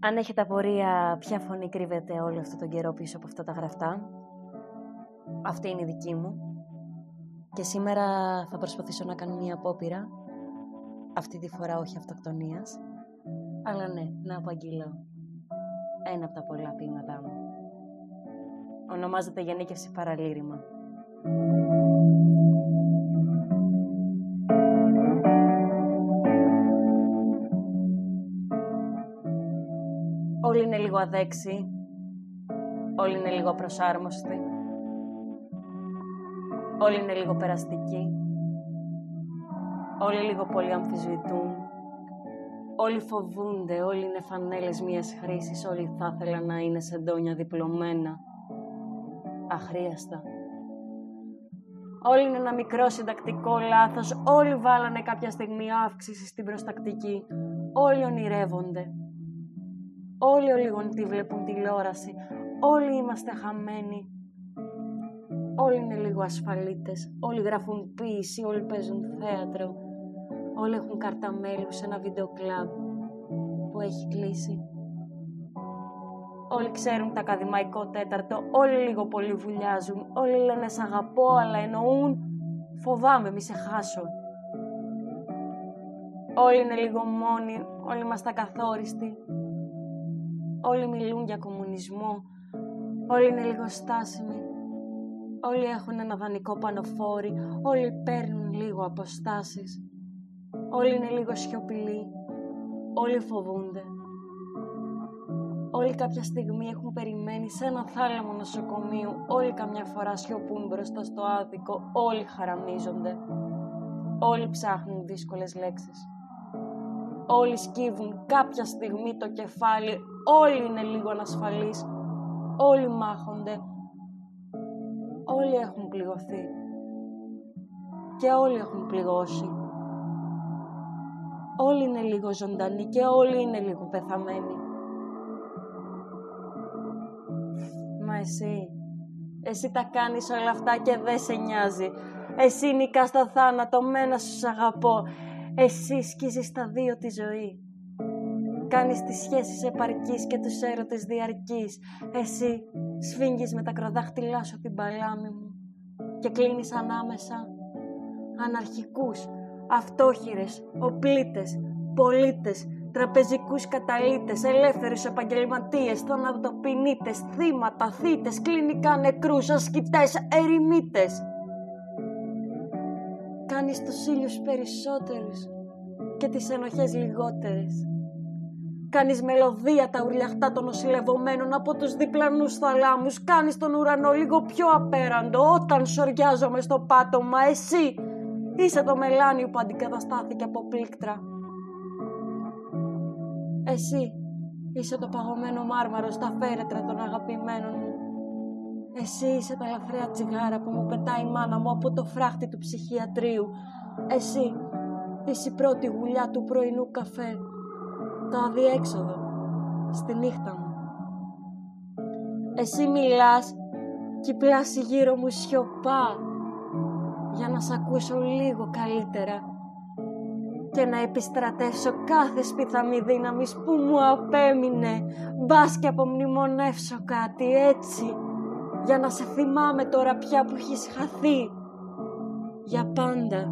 Αν έχετε απορία ποια φωνή κρύβεται όλο αυτό τον καιρό πίσω από αυτά τα γραφτά, αυτή είναι η δική μου. Και σήμερα θα προσπαθήσω να κάνω μια απόπειρα, αυτή τη φορά όχι αυτοκτονίας, αλλά ναι, να απαγγείλω ένα από τα πολλά ποίηματά μου. Ονομάζεται Γενίκευση Παραλήρημα. Όλοι είναι λίγο αδέξιοι. Όλοι είναι λίγο προσάρμοστοι. Όλοι είναι λίγο περαστικοί. Όλοι λίγο πολύ αμφισβητούν. Όλοι φοβούνται, όλοι είναι φανέλες μιας χρήσης, όλοι θα ήθελαν να είναι σεντόνια διπλωμένα. Αχρίαστα. Όλοι είναι ένα μικρό συντακτικό λάθος, όλοι βάλανε κάποια στιγμή αύξηση στην προστακτική. Όλοι ονειρεύονται. Όλοι ολίγων τη βλέπουν τηλεόραση. Όλοι είμαστε χαμένοι. Όλοι είναι λίγο ασφαλίτες. Όλοι γράφουν ποίηση, όλοι παίζουν θέατρο. Όλοι έχουν κάρτα μέλου σε ένα βίντεο κλαμπ που έχει κλείσει. Όλοι ξέρουν τα ακαδημαϊκό τέταρτο, όλοι λίγο πολύ βουλιάζουν, όλοι λένε σ' αγαπώ, αλλά εννοούν φοβάμαι μη σε χάσω. Όλοι είναι λίγο μόνοι, όλοι είμαστε ακαθόριστοι. Όλοι μιλούν για κομμουνισμό, όλοι είναι λίγο στάσιμοι. Όλοι έχουν ένα δανεικό πανοφόρι, όλοι παίρνουν λίγο αποστάσεις. Όλοι είναι λίγο σιωπηλοί, όλοι φοβούνται. Όλοι κάποια στιγμή έχουν περιμένει σε ένα θάλαμο νοσοκομείου, όλοι καμιά φορά σιωπούν μπροστά στο άδικο, όλοι χαραμίζονται. Όλοι ψάχνουν δύσκολες λέξεις. Όλοι σκύβουν κάποια στιγμή το κεφάλι, όλοι είναι λίγο ανασφαλείς, όλοι μάχονται, όλοι έχουν πληγωθεί και όλοι έχουν πληγώσει. Όλοι είναι λίγο ζωντανοί και όλοι είναι λίγο πεθαμένοι. Μα εσύ, εσύ τα κάνεις όλα αυτά και δεν σε νοιάζει. Εσύ νικάς το θάνατο, μένα σου σ' αγαπώ. Εσύ σκίζεις τα δύο τη ζωή. Κάνεις τις σχέσεις επαρκής και τους έρωτες διαρκής. Εσύ σφίγγεις με τα κροδάχτυλά σου την παλάμη μου και κλείνεις ανάμεσα αναρχικούς, αυτόχειρες, οπλίτες, πολίτες, τραπεζικούς καταλήτες, ελεύθερους επαγγελματίες, θανατοποιητές, θύματα, θύτες, κλινικά νεκρούς, ασκητές, ερημίτες. Κάνεις τους ήλιους περισσότερους και τις ενοχές λιγότερες. Κάνεις μελωδία τα ουρλιαχτά των νοσηλευομένων από τους διπλανούς θαλάμους. Κάνεις τον ουρανό λίγο πιο απέραντο όταν σοριάζομαι στο πάτωμα. Εσύ είσαι το μελάνιο που αντικαταστάθηκε από πλήκτρα. Εσύ είσαι το παγωμένο μάρμαρο στα φέρετρα των αγαπημένων μου. Εσύ είσαι τα ελαφριά τσιγάρα που μου πετάει η μάνα μου από το φράχτη του ψυχιατρίου. Εσύ είσαι η πρώτη γουλιά του πρωινού καφέ. Το αδιέξοδο στη νύχτα μου. Εσύ μιλάς και πλάσει γύρω μου σιωπά για να σ' ακούσω λίγο καλύτερα και να επιστρατεύσω κάθε σπίθαμη δύναμης που μου απέμεινε μπας και απομνημονεύσω κάτι έτσι για να σε θυμάμαι τώρα πια που έχεις χαθεί για πάντα.